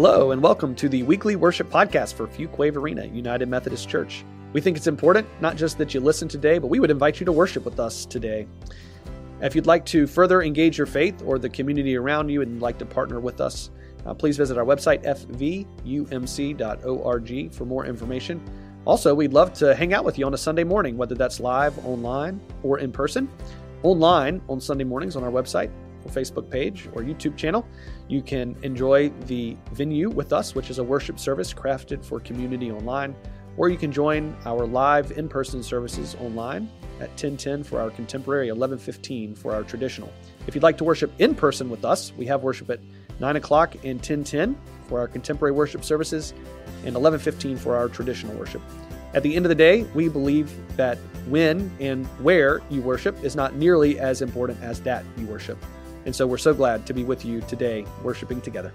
Hello, and welcome to the weekly worship podcast for Fuquay-Varina United Methodist Church. We think it's important not just that you listen today, but we would invite you to worship with us today. If you'd like to further engage your faith or the community around you and like to partner with us, uh, please visit our website, fvumc.org, for more information. Also, we'd love to hang out with you on a Sunday morning, whether that's live, online, or in person. Online on Sunday mornings on our website, Facebook page, or YouTube channel. You can enjoy the venue with us, which is a worship service crafted for community online, or you can join our live in person services online at 1010 for our contemporary, 1115 for our traditional. If you'd like to worship in person with us, we have worship at 9 o'clock and 1010 for our contemporary worship services and 1115 for our traditional worship. At the end of the day, we believe that when and where you worship is not nearly as important as that you worship. And so we're so glad to be with you today, worshiping together.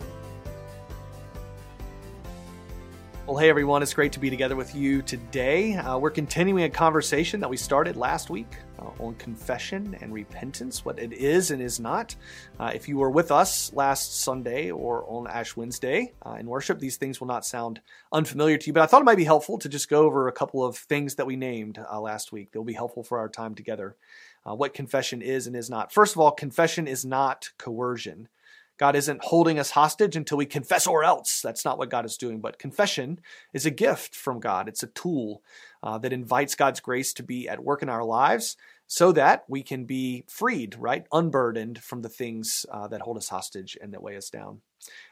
Well, hey everyone, it's great to be together with you today. Uh, we're continuing a conversation that we started last week uh, on confession and repentance, what it is and is not. Uh, if you were with us last Sunday or on Ash Wednesday uh, in worship, these things will not sound unfamiliar to you, but I thought it might be helpful to just go over a couple of things that we named uh, last week. They'll be helpful for our time together. Uh, what confession is and is not. First of all, confession is not coercion. God isn't holding us hostage until we confess or else. That's not what God is doing. But confession is a gift from God. It's a tool uh, that invites God's grace to be at work in our lives so that we can be freed, right? Unburdened from the things uh, that hold us hostage and that weigh us down.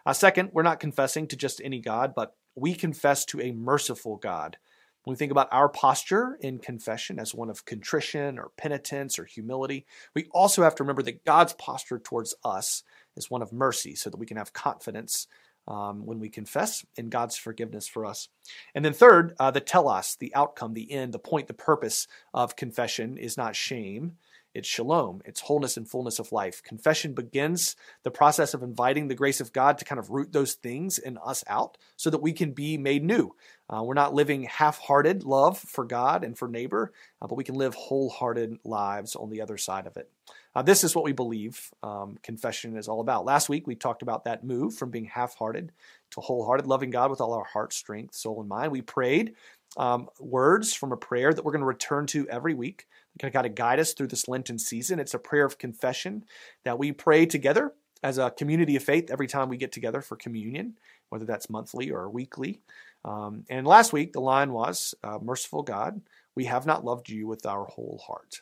Uh, second, we're not confessing to just any God, but we confess to a merciful God. When we think about our posture in confession as one of contrition or penitence or humility, we also have to remember that God's posture towards us is one of mercy so that we can have confidence um, when we confess in God's forgiveness for us. And then, third, uh, the telos, the outcome, the end, the point, the purpose of confession is not shame. It's shalom, it's wholeness and fullness of life. Confession begins the process of inviting the grace of God to kind of root those things in us out so that we can be made new. Uh, we're not living half hearted love for God and for neighbor, uh, but we can live wholehearted lives on the other side of it. Uh, this is what we believe um, confession is all about. Last week, we talked about that move from being half hearted to wholehearted, loving God with all our heart, strength, soul, and mind. We prayed um, words from a prayer that we're going to return to every week. To kind of guide us through this Lenten season. It's a prayer of confession that we pray together as a community of faith every time we get together for communion, whether that's monthly or weekly. Um, and last week, the line was uh, Merciful God, we have not loved you with our whole heart.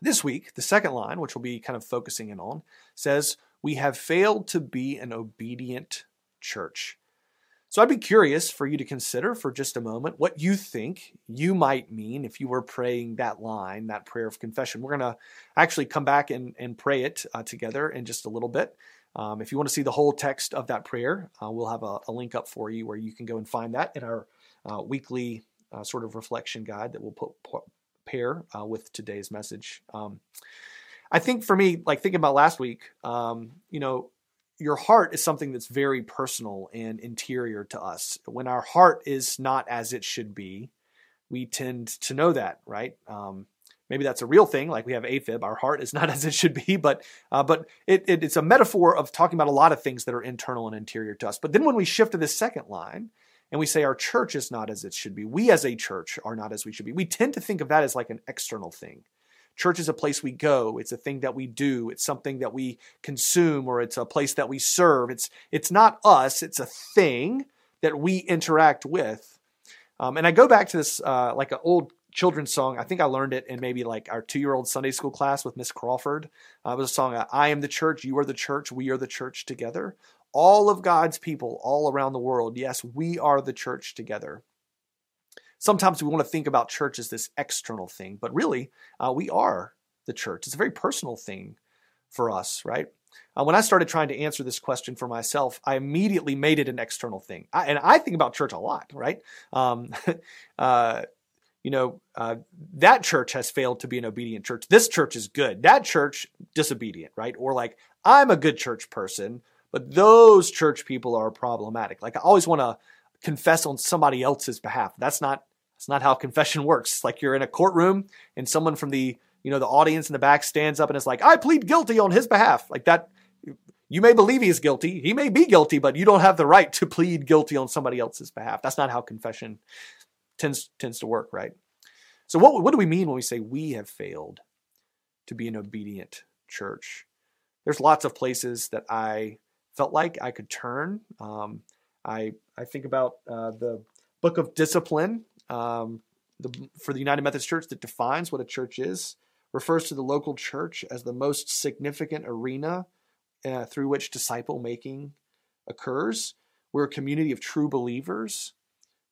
This week, the second line, which we'll be kind of focusing in on, says, We have failed to be an obedient church. So I'd be curious for you to consider for just a moment what you think you might mean if you were praying that line, that prayer of confession. We're going to actually come back and, and pray it uh, together in just a little bit. Um, if you want to see the whole text of that prayer, uh, we'll have a, a, link up for you where you can go and find that in our uh, weekly uh, sort of reflection guide that we'll put, put pair uh, with today's message. Um, I think for me, like thinking about last week, um, you know, your heart is something that's very personal and interior to us. When our heart is not as it should be, we tend to know that, right? Um, maybe that's a real thing, like we have AFib. Our heart is not as it should be, but uh, but it, it, it's a metaphor of talking about a lot of things that are internal and interior to us. But then when we shift to this second line, and we say our church is not as it should be, we as a church are not as we should be. We tend to think of that as like an external thing. Church is a place we go. It's a thing that we do. It's something that we consume or it's a place that we serve. It's, it's not us. It's a thing that we interact with. Um, and I go back to this, uh, like an old children's song. I think I learned it in maybe like our two year old Sunday school class with Miss Crawford. Uh, it was a song, uh, I am the church, you are the church, we are the church together. All of God's people all around the world, yes, we are the church together sometimes we want to think about church as this external thing, but really, uh, we are the church. It's a very personal thing for us, right? Uh, when I started trying to answer this question for myself, I immediately made it an external thing. I, and I think about church a lot, right? Um, uh, you know, uh, that church has failed to be an obedient church. This church is good. That church, disobedient, right? Or like, I'm a good church person, but those church people are problematic. Like, I always want to confess on somebody else's behalf. That's not it's not how confession works. It's like you're in a courtroom and someone from the you know the audience in the back stands up and is like, "I plead guilty on his behalf." Like that, You may believe he is guilty. He may be guilty, but you don't have the right to plead guilty on somebody else's behalf. That's not how confession tends tends to work, right? So what what do we mean when we say we have failed to be an obedient church? There's lots of places that I felt like I could turn. Um, I I think about uh, the book of discipline um, the, for the United Methodist Church that defines what a church is. Refers to the local church as the most significant arena uh, through which disciple making occurs. We're a community of true believers.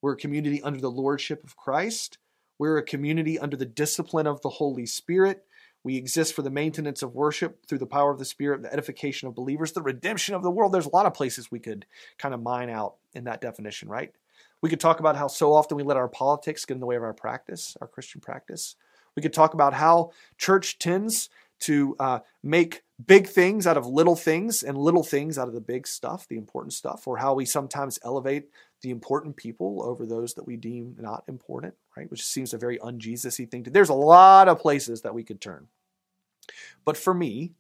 We're a community under the lordship of Christ. We're a community under the discipline of the Holy Spirit. We exist for the maintenance of worship through the power of the Spirit, the edification of believers, the redemption of the world. There's a lot of places we could kind of mine out in that definition, right? We could talk about how so often we let our politics get in the way of our practice, our Christian practice. We could talk about how church tends to uh, make big things out of little things and little things out of the big stuff, the important stuff, or how we sometimes elevate the important people over those that we deem not important, right? Which seems a very un-Jesus-y thing to. There's a lot of places that we could turn, but for me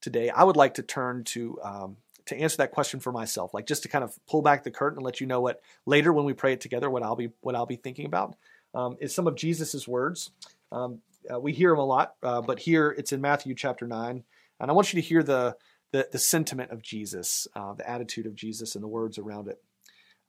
today, I would like to turn to um, to answer that question for myself, like just to kind of pull back the curtain and let you know what later when we pray it together, what I'll be what I'll be thinking about um, is some of Jesus's words. Um, uh, we hear them a lot, uh, but here it's in Matthew chapter nine, and I want you to hear the the, the sentiment of Jesus, uh, the attitude of Jesus, and the words around it.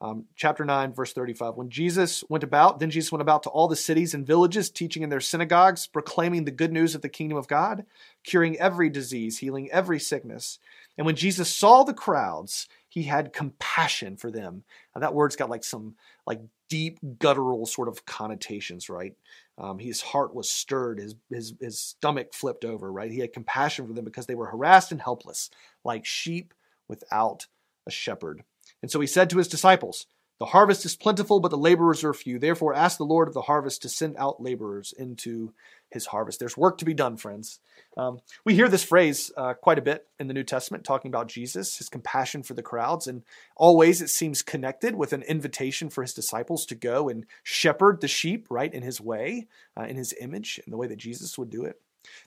Um, chapter 9, verse 35. When Jesus went about, then Jesus went about to all the cities and villages, teaching in their synagogues, proclaiming the good news of the kingdom of God, curing every disease, healing every sickness. And when Jesus saw the crowds, he had compassion for them. Now, that word's got like some like deep guttural sort of connotations, right? Um, his heart was stirred, his, his, his stomach flipped over, right? He had compassion for them because they were harassed and helpless, like sheep without a shepherd. And so he said to his disciples, The harvest is plentiful, but the laborers are few. Therefore, ask the Lord of the harvest to send out laborers into his harvest. There's work to be done, friends. Um, we hear this phrase uh, quite a bit in the New Testament, talking about Jesus, his compassion for the crowds, and always it seems connected with an invitation for his disciples to go and shepherd the sheep, right, in his way, uh, in his image, in the way that Jesus would do it.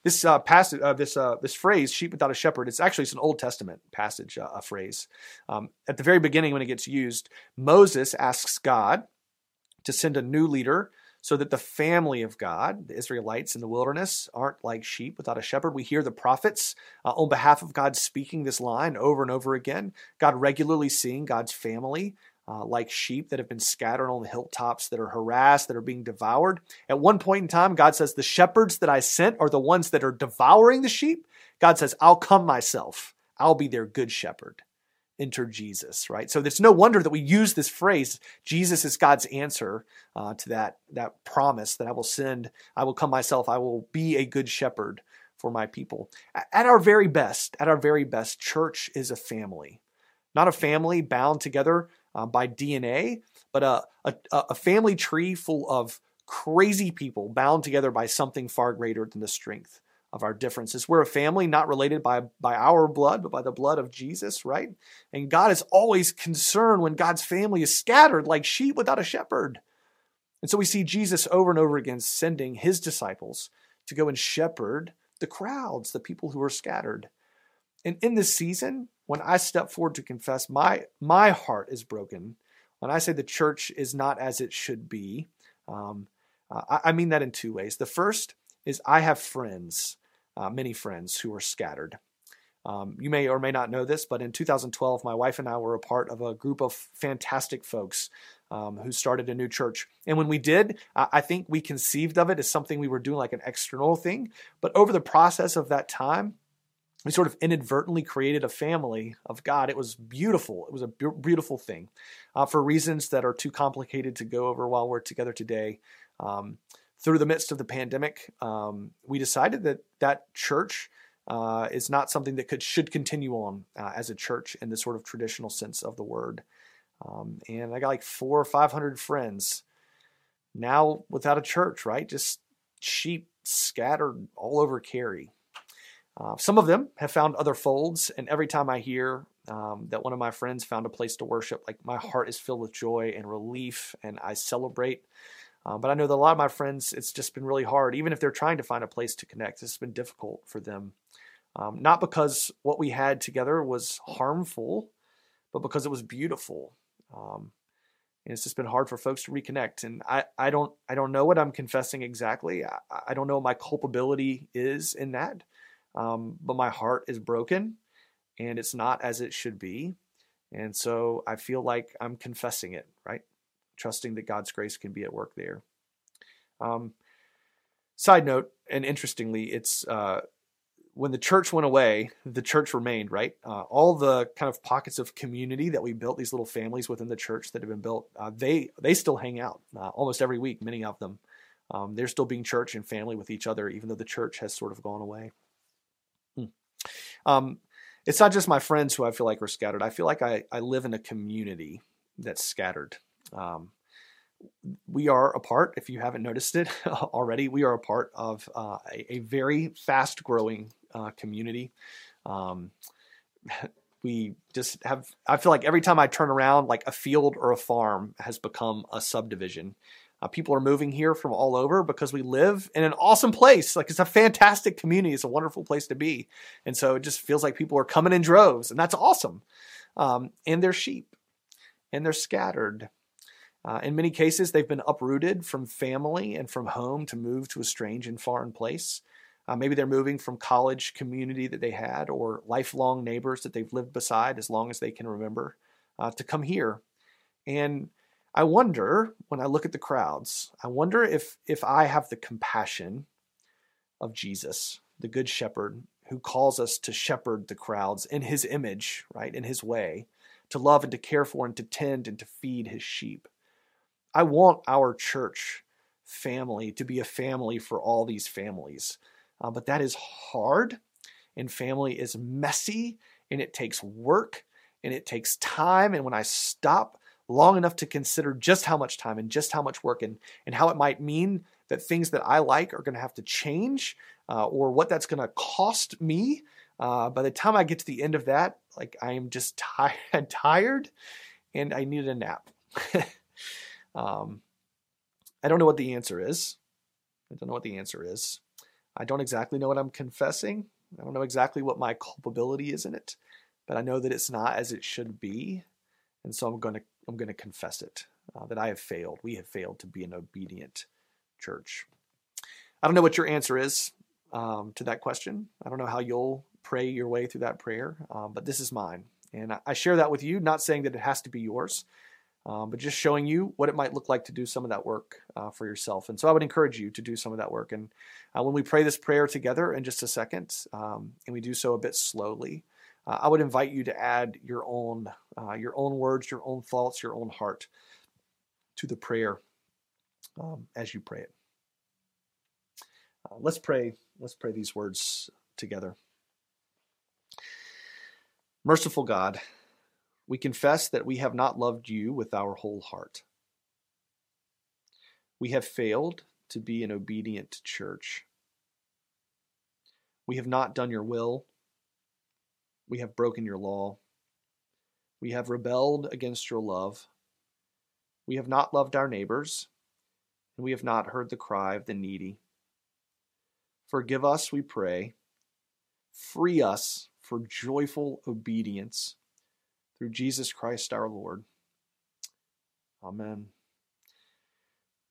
This uh, passage, uh, this uh, this phrase, "sheep without a shepherd," it's actually it's an Old Testament passage, uh, a phrase. Um, at the very beginning, when it gets used, Moses asks God to send a new leader so that the family of God, the Israelites in the wilderness, aren't like sheep without a shepherd. We hear the prophets uh, on behalf of God speaking this line over and over again. God regularly seeing God's family uh, like sheep that have been scattered on the hilltops, that are harassed, that are being devoured. At one point in time, God says, The shepherds that I sent are the ones that are devouring the sheep. God says, I'll come myself. I'll be their good shepherd. Enter Jesus, right? So it's no wonder that we use this phrase. Jesus is God's answer uh, to that, that promise that I will send, I will come myself, I will be a good shepherd for my people. At our very best, at our very best, church is a family. Not a family bound together uh, by DNA, but a, a, a family tree full of crazy people bound together by something far greater than the strength of our differences. We're a family not related by, by our blood, but by the blood of Jesus, right? And God is always concerned when God's family is scattered like sheep without a shepherd. And so we see Jesus over and over again sending his disciples to go and shepherd the crowds, the people who are scattered. And in this season, when I step forward to confess, my my heart is broken. When I say the church is not as it should be, um, uh, I, I, mean that in two ways. The first is I have friends, uh, many friends who are scattered. Um, you may or may not know this, but in 2012, my wife and I were a part of a group of fantastic folks um, who started a new church. And when we did, I think we conceived of it as something we were doing like an external thing. But over the process of that time, we sort of inadvertently created a family of God. It was beautiful. It was a beautiful thing. Uh, for reasons that are too complicated to go over while we're together today, um, through the midst of the pandemic, um, we decided that that church uh, is not something that could should continue on uh, as a church in the sort of traditional sense of the word. Um, and I got like four or five hundred friends now without a church, right? Just sheep scattered all over Cary. Uh, some of them have found other folds, and every time I hear um, that one of my friends found a place to worship, like my heart is filled with joy and relief, and I celebrate. Uh, but I know that a lot of my friends, it's just been really hard, even if they're trying to find a place to connect. It's been difficult for them. Um, not because what we had together was harmful, but because it was beautiful. Um, and it's just been hard for folks to reconnect. And I, I don't I don't know what I'm confessing exactly. I, I don't know what my culpability is in that. Um, but my heart is broken and it's not as it should be. And so I feel like I'm confessing it, right? Trusting that God's grace can be at work there. Um, side note, and interestingly, it's uh, when the church went away, the church remained, right? Uh, all the kind of pockets of community that we built, these little families within the church that have been built, uh, they they still hang out uh, almost every week. Many of them, um, they're still being church and family with each other, even though the church has sort of gone away. Um, it's not just my friends who I feel like are scattered. I feel like I, I live in a community that's scattered. Um, we are a part, if you haven't noticed it already, we are a part of uh, a, a, very fast growing uh, community. Um, we just have, I feel like every time I turn around, like a field or a farm has become a subdivision. Uh, people are moving here from all over because we live in an awesome place. Like it's a fantastic community. It's a wonderful place to be. And so it just feels like people are coming in droves, and that's awesome. Um, and they're sheep, and they're scattered. Uh, in many cases, they've been uprooted from family and from home to move to a strange and foreign place. Uh, maybe they're moving from college community that they had or lifelong neighbors that they've lived beside as long as they can remember uh, to come here. And I wonder when I look at the crowds, I wonder if if I have the compassion of Jesus, the good shepherd who calls us to shepherd the crowds in his image, right? In his way, to love and to care for and to tend and to feed his sheep. I want our church family to be a family for all these families uh, but that is hard, and family is messy, and it takes work, and it takes time. And when I stop long enough to consider just how much time and just how much work and, and how it might mean that things that I like are going to have to change uh, or what that's going to cost me. Uh, by the time I get to the end of that, like I am just tired, tired and I need a nap. um, I don't know what the answer is. I don't know what the answer is. I don't exactly know what I'm confessing. I don't know exactly what my culpability is in it, but I know that it's not as it should be, and so I'm going to I'm going to confess it uh, that I have failed. We have failed to be an obedient church. I don't know what your answer is um, to that question. I don't know how you'll pray your way through that prayer, um, but this is mine, and I share that with you. Not saying that it has to be yours um, but just showing you what it might look like to do some of that work uh, for yourself. And so I would encourage you to do some of that work. And uh, when we pray this prayer together in just a second, um, and we do so a bit slowly, uh, I would invite you to add your own uh, your own words, your own thoughts, your own heart to the prayer um, as you pray it. Uh, let's pray. Let's pray these words together. Merciful God we confess that we have not loved you with our whole heart. We have failed to be an obedient church. We have not done your will. We have broken your law. We have rebelled against your love. We have not loved our neighbors, and we have not heard the cry of the needy. Forgive us, we pray. Free us for joyful obedience through Jesus Christ our Lord. Amen.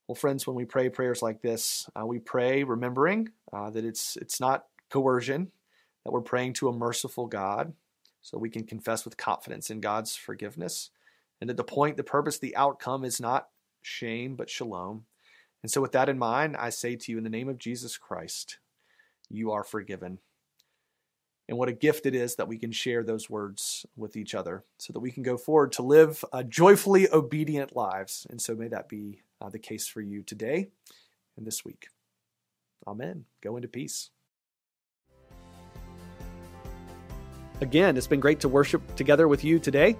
Well, friends, when we pray prayers like this, uh, we pray remembering uh, that it's it's not coercion, that we're praying to a merciful God, so we can confess with confidence in God's forgiveness, and that the point, the purpose, the outcome is not shame but shalom. And so, with that in mind, I say to you, in the name of Jesus Christ, you are forgiven. And what a gift it is that we can share those words with each other so that we can go forward to live uh, joyfully obedient lives. And so may that be uh, the case for you today and this week. Amen. Go into peace. Again, it's been great to worship together with you today.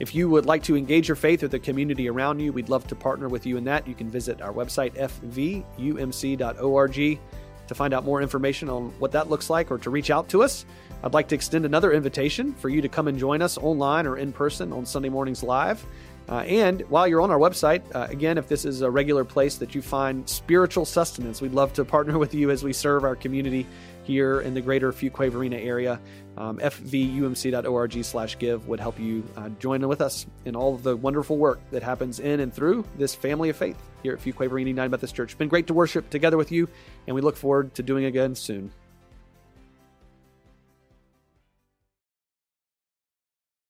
If you would like to engage your faith with the community around you, we'd love to partner with you in that. You can visit our website, fvumc.org, to find out more information on what that looks like or to reach out to us. I'd like to extend another invitation for you to come and join us online or in person on Sunday mornings live. Uh, and while you're on our website, uh, again, if this is a regular place that you find spiritual sustenance, we'd love to partner with you as we serve our community here in the greater Fuquay-Varina area. Um, fvumc.org slash give would help you uh, join in with us in all of the wonderful work that happens in and through this family of faith here at Fuquay-Varina United Methodist Church. It's been great to worship together with you, and we look forward to doing again soon.